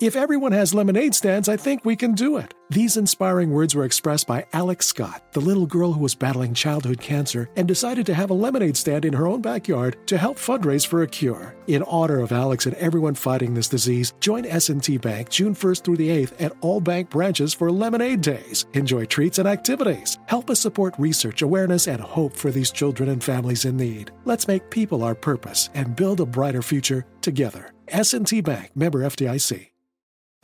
If everyone has lemonade stands, I think we can do it. These inspiring words were expressed by Alex Scott, the little girl who was battling childhood cancer and decided to have a lemonade stand in her own backyard to help fundraise for a cure. In honor of Alex and everyone fighting this disease, join S&T Bank June 1st through the 8th at all bank branches for Lemonade Days. Enjoy treats and activities. Help us support research, awareness, and hope for these children and families in need. Let's make people our purpose and build a brighter future together. S&T Bank, member FDIC.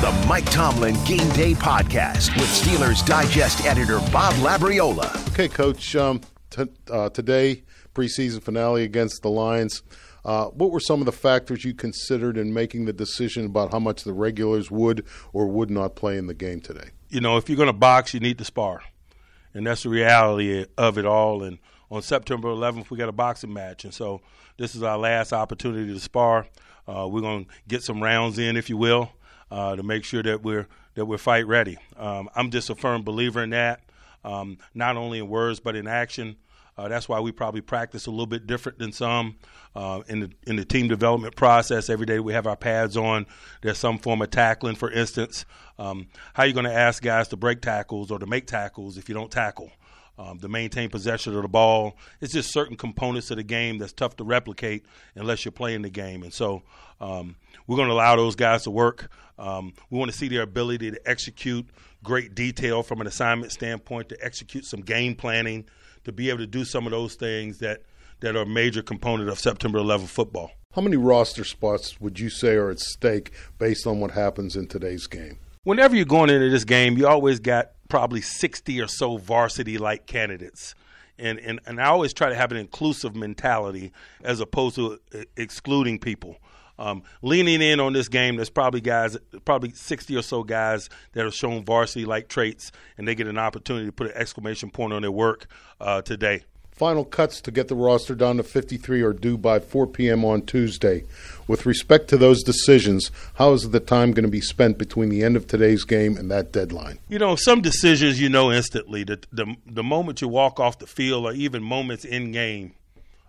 This is the Mike Tomlin Game Day Podcast with Steelers Digest editor Bob Labriola. Okay, Coach. Um, t- uh, today, preseason finale against the Lions. Uh, what were some of the factors you considered in making the decision about how much the regulars would or would not play in the game today? You know, if you're going to box, you need to spar, and that's the reality of it all. And on September 11th, we got a boxing match, and so this is our last opportunity to spar. Uh, we're going to get some rounds in, if you will, uh, to make sure that we're that we're fight ready. Um, I'm just a firm believer in that, um, not only in words but in action. Uh, that's why we probably practice a little bit different than some uh, in the in the team development process. Every day we have our pads on. There's some form of tackling, for instance. Um, how are you going to ask guys to break tackles or to make tackles if you don't tackle? Um, to maintain possession of the ball. It's just certain components of the game that's tough to replicate unless you're playing the game. And so um, we're going to allow those guys to work. Um, we want to see their ability to execute great detail from an assignment standpoint, to execute some game planning, to be able to do some of those things that, that are a major component of September 11 football. How many roster spots would you say are at stake based on what happens in today's game? Whenever you're going into this game, you always got probably 60 or so varsity like candidates. And, and, and I always try to have an inclusive mentality as opposed to excluding people. Um, leaning in on this game, there's probably guys, probably 60 or so guys that have shown varsity like traits, and they get an opportunity to put an exclamation point on their work uh, today. Final cuts to get the roster down to 53 are due by 4 p.m. on Tuesday. With respect to those decisions, how is the time going to be spent between the end of today's game and that deadline? You know, some decisions you know instantly. The, the, the moment you walk off the field or even moments in game.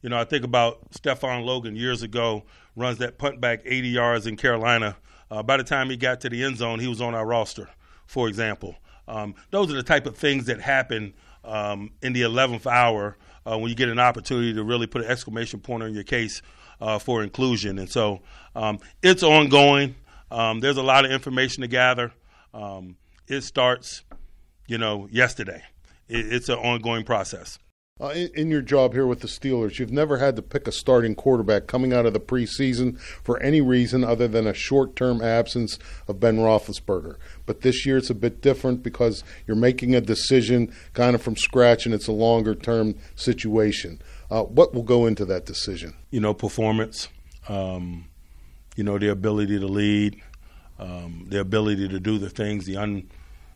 You know, I think about Stefan Logan years ago, runs that punt back 80 yards in Carolina. Uh, by the time he got to the end zone, he was on our roster, for example. Um, those are the type of things that happen um, in the 11th hour – uh, when you get an opportunity to really put an exclamation point on your case uh, for inclusion. And so um, it's ongoing. Um, there's a lot of information to gather. Um, it starts, you know, yesterday. It, it's an ongoing process. Uh, in, in, your job here with the Steelers, you've never had to pick a starting quarterback coming out of the preseason for any reason other than a short term absence of Ben Roethlisberger. But this year it's a bit different because you're making a decision kind of from scratch and it's a longer term situation. Uh, what will go into that decision? You know, performance, um, you know, the ability to lead, um, the ability to do the things, the un,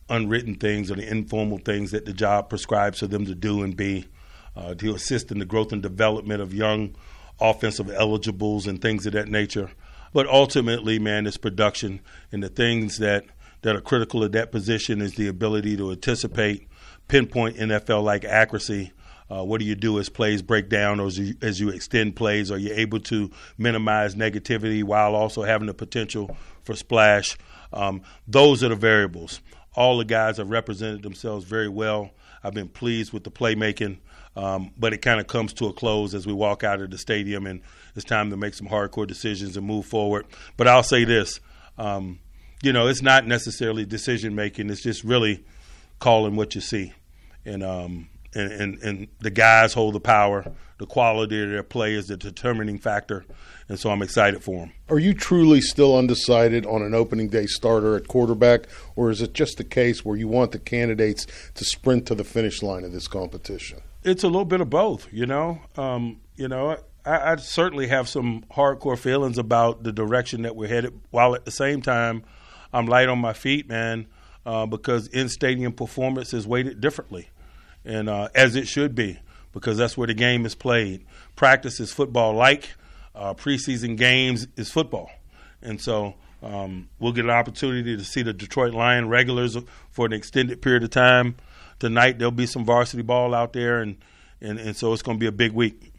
unwritten things or the informal things that the job prescribes for them to do and be to assist in the growth and development of young offensive eligibles and things of that nature. But ultimately, man, it's production and the things that, that are critical at that position is the ability to anticipate, pinpoint NFL like accuracy. Uh, what do you do as plays break down or as you, as you extend plays? Are you able to minimize negativity while also having the potential for splash? Um, those are the variables. All the guys have represented themselves very well. I've been pleased with the playmaking. Um, but it kind of comes to a close as we walk out of the stadium, and it's time to make some hardcore decisions and move forward. But I'll say this um, you know, it's not necessarily decision making, it's just really calling what you see. And, um, and, and, and the guys hold the power. The quality of their play is the determining factor, and so I'm excited for them. Are you truly still undecided on an opening day starter at quarterback, or is it just a case where you want the candidates to sprint to the finish line of this competition? It's a little bit of both, you know. Um, you know, I, I, certainly have some hardcore feelings about the direction that we're headed, while at the same time, I'm light on my feet, man, uh, because in stadium performance is weighted differently, and uh, as it should be, because that's where the game is played. Practice is football like, uh, preseason games is football. And so um, we'll get an opportunity to see the Detroit Lion regulars for an extended period of time. Tonight, there'll be some varsity ball out there, and, and, and so it's going to be a big week.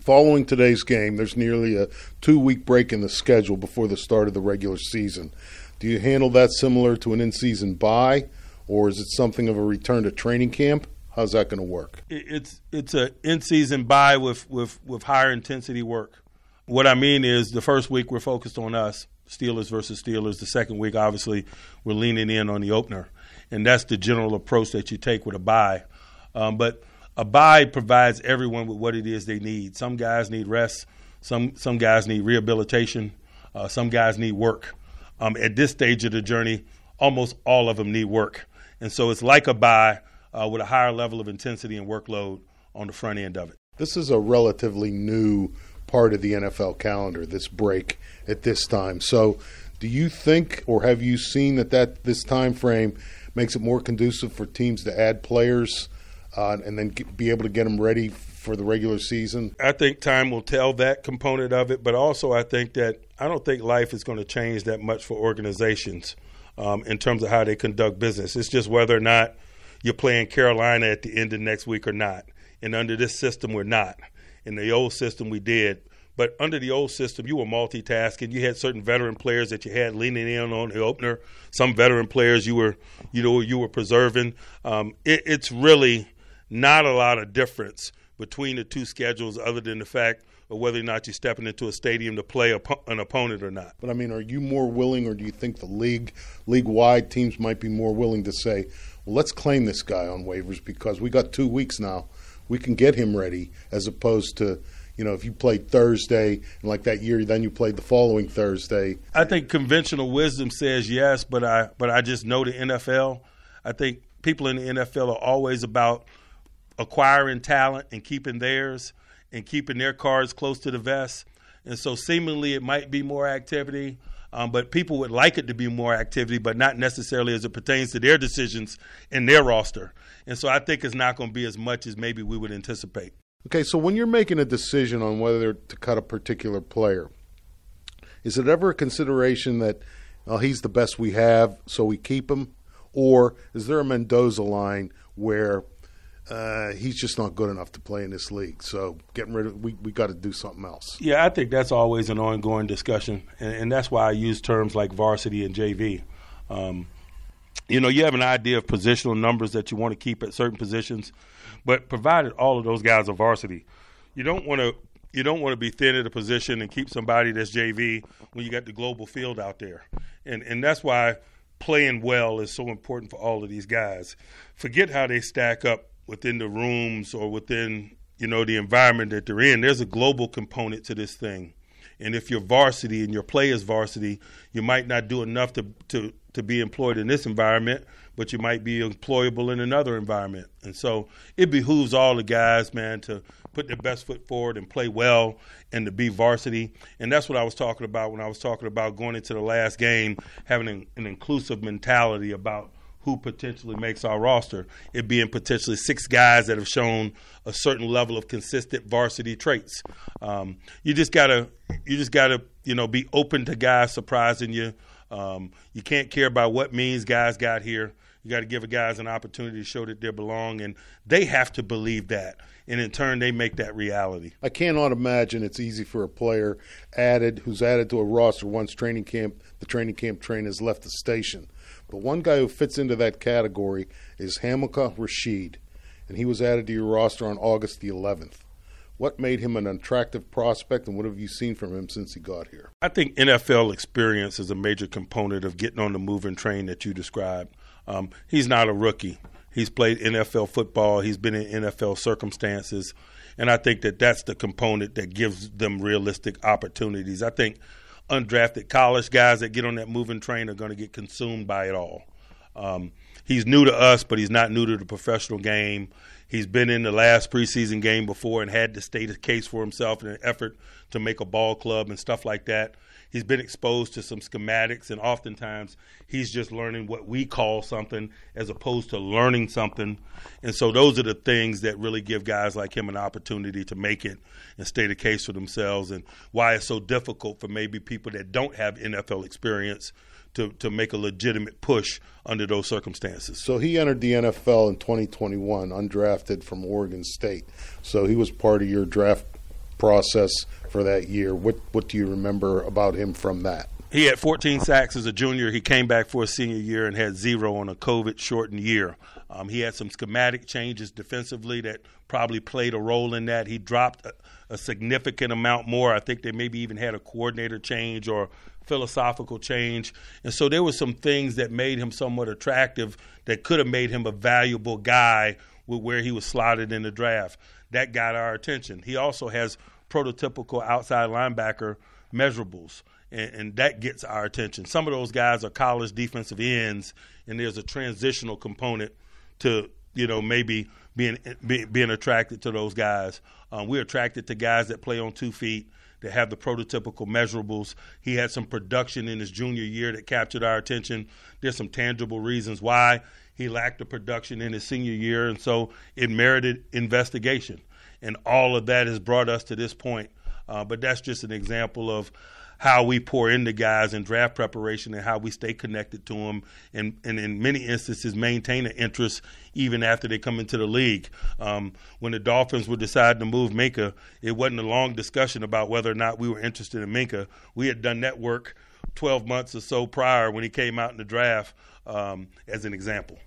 Following today's game, there's nearly a two week break in the schedule before the start of the regular season. Do you handle that similar to an in season bye, or is it something of a return to training camp? How's that going to work? It's it's a in season bye with, with, with higher intensity work. What I mean is the first week we're focused on us, Steelers versus Steelers. The second week, obviously, we're leaning in on the opener, and that's the general approach that you take with a bye. Um, but a bye provides everyone with what it is they need. Some guys need rest. Some some guys need rehabilitation. Uh, some guys need work. Um, at this stage of the journey, almost all of them need work, and so it's like a bye uh, with a higher level of intensity and workload on the front end of it. This is a relatively new part of the NFL calendar, this break at this time. So, do you think or have you seen that, that this time frame makes it more conducive for teams to add players uh, and then be able to get them ready for the regular season? I think time will tell that component of it, but also I think that I don't think life is going to change that much for organizations um, in terms of how they conduct business. It's just whether or not you're playing Carolina at the end of next week or not. And under this system, we're not. In the old system, we did. But under the old system, you were multitasking. You had certain veteran players that you had leaning in on the opener. Some veteran players you were, you know, you were preserving. Um, it, it's really not a lot of difference between the two schedules, other than the fact of whether or not you're stepping into a stadium to play an opponent or not. But I mean, are you more willing, or do you think the league, league-wide teams might be more willing to say, well, let's claim this guy on waivers because we got two weeks now. We can get him ready as opposed to, you know, if you played Thursday and like that year, then you played the following Thursday. I think conventional wisdom says yes, but I but I just know the NFL. I think people in the NFL are always about acquiring talent and keeping theirs and keeping their cards close to the vest. And so seemingly it might be more activity. Um, but people would like it to be more activity, but not necessarily as it pertains to their decisions in their roster. And so I think it's not going to be as much as maybe we would anticipate. Okay, so when you're making a decision on whether to cut a particular player, is it ever a consideration that well, he's the best we have, so we keep him? Or is there a Mendoza line where uh, he's just not good enough to play in this league. So getting rid of we we got to do something else. Yeah, I think that's always an ongoing discussion, and, and that's why I use terms like varsity and JV. Um, you know, you have an idea of positional numbers that you want to keep at certain positions, but provided all of those guys are varsity, you don't want to you don't want to be thin at a position and keep somebody that's JV when you got the global field out there, and and that's why playing well is so important for all of these guys. Forget how they stack up within the rooms or within you know the environment that they're in. There's a global component to this thing, and if you're varsity and your play is varsity, you might not do enough to to to be employed in this environment, but you might be employable in another environment. And so it behooves all the guys, man, to put their best foot forward and play well and to be varsity. And that's what I was talking about when I was talking about going into the last game, having an, an inclusive mentality about who potentially makes our roster. It being potentially six guys that have shown a certain level of consistent varsity traits. Um, you just gotta, you just gotta, you know, be open to guys surprising you. Um, you can't care about what means guys got here. You got to give guys an opportunity to show that they belong, and they have to believe that. And in turn, they make that reality. I cannot imagine it's easy for a player added who's added to a roster once training camp, the training camp train has left the station. But one guy who fits into that category is Hamilcar Rashed, and he was added to your roster on August the 11th. What made him an attractive prospect, and what have you seen from him since he got here? I think NFL experience is a major component of getting on the moving train that you described. Um, he's not a rookie. He's played NFL football. He's been in NFL circumstances, and I think that that's the component that gives them realistic opportunities. I think undrafted college guys that get on that moving train are going to get consumed by it all. Um, he's new to us, but he's not new to the professional game. He's been in the last preseason game before and had to state a case for himself in an effort to make a ball club and stuff like that. He's been exposed to some schematics, and oftentimes he's just learning what we call something as opposed to learning something. And so those are the things that really give guys like him an opportunity to make it and state a case for themselves, and why it's so difficult for maybe people that don't have NFL experience to, to make a legitimate push under those circumstances. So he entered the NFL in 2021, undrafted from Oregon State. So he was part of your draft process for that year. What what do you remember about him from that? He had 14 sacks as a junior. He came back for a senior year and had zero on a COVID shortened year. Um, he had some schematic changes defensively that probably played a role in that. He dropped a, a significant amount more. I think they maybe even had a coordinator change or philosophical change. And so there were some things that made him somewhat attractive that could have made him a valuable guy with where he was slotted in the draft. That got our attention. He also has prototypical outside linebacker measurables. And, and, that gets our attention. Some of those guys are college defensive ends, and there's a transitional component to you know maybe being be, being attracted to those guys. Um, we're attracted to guys that play on two feet that have the prototypical measurables. He had some production in his junior year that captured our attention. There's some tangible reasons why he lacked the production in his senior year, and so it merited investigation. And all of that has brought us to this point. Uh, but that's just an example of how we pour into guys in draft preparation and how we stay connected to them and, and in many instances maintain an interest even after they come into the league. Um, when the Dolphins were deciding to move Minkah, it wasn't a long discussion about whether or not we were interested in Minkah. We had done that work 12 months or so prior when he came out in the draft um, as an example.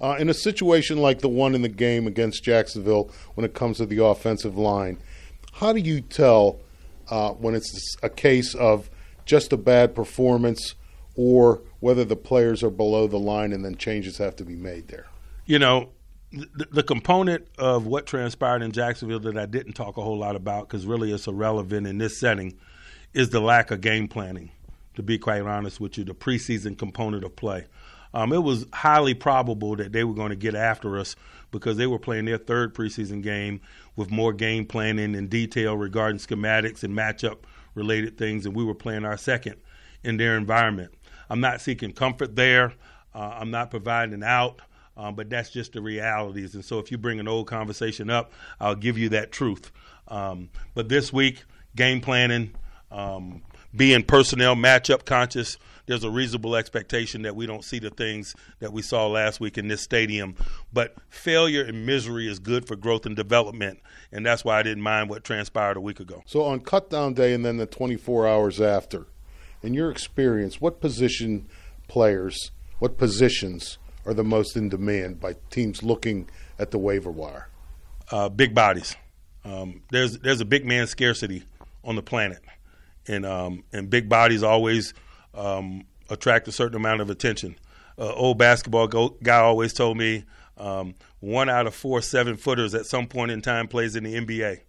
Uh, in a situation like the one in the game against Jacksonville, when it comes to the offensive line, how do you tell – uh, when it's a case of just a bad performance or whether the players are below the line and then changes have to be made there? You know, the, the component of what transpired in Jacksonville that I didn't talk a whole lot about because really it's irrelevant in this setting is the lack of game planning, to be quite honest with you, the preseason component of play. Um, it was highly probable that they were going to get after us because they were playing their third preseason game with more game planning and detail regarding schematics and matchup related things, and we were playing our second in their environment. I'm not seeking comfort there. Uh, I'm not providing out, um, but that's just the realities. And so if you bring an old conversation up, I'll give you that truth. Um, but this week, game planning, um, being personnel matchup conscious, there's a reasonable expectation that we don't see the things that we saw last week in this stadium. But failure and misery is good for growth and development, and that's why I didn't mind what transpired a week ago. So on cutdown day and then the 24 hours after, in your experience, what position players, what positions are the most in demand by teams looking at the waiver wire? Uh, big bodies. Um, there's there's a big man scarcity on the planet, and um, and big bodies always – um, attract a certain amount of attention. Uh, old basketball go- guy always told me um, one out of four seven footers at some point in time plays in the NBA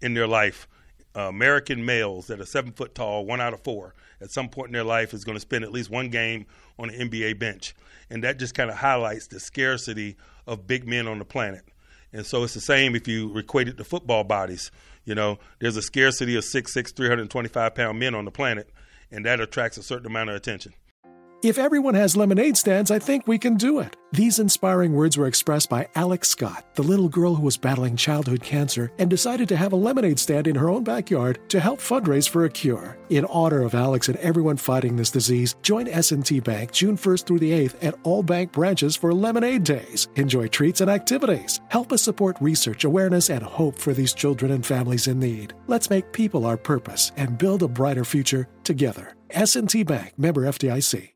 in their life. Uh, American males that are seven foot tall, one out of four, at some point in their life is going to spend at least one game on an NBA bench. And that just kind of highlights the scarcity of big men on the planet. And so it's the same if you equate it to football bodies. You know, there's a scarcity of 6'6, 325 pound men on the planet and that attracts a certain amount of attention. If everyone has lemonade stands, I think we can do it. These inspiring words were expressed by Alex Scott, the little girl who was battling childhood cancer and decided to have a lemonade stand in her own backyard to help fundraise for a cure. In honor of Alex and everyone fighting this disease, join S&T Bank June 1st through the 8th at all bank branches for Lemonade Days. Enjoy treats and activities. Help us support research, awareness, and hope for these children and families in need. Let's make people our purpose and build a brighter future together. S&T Bank, member FDIC.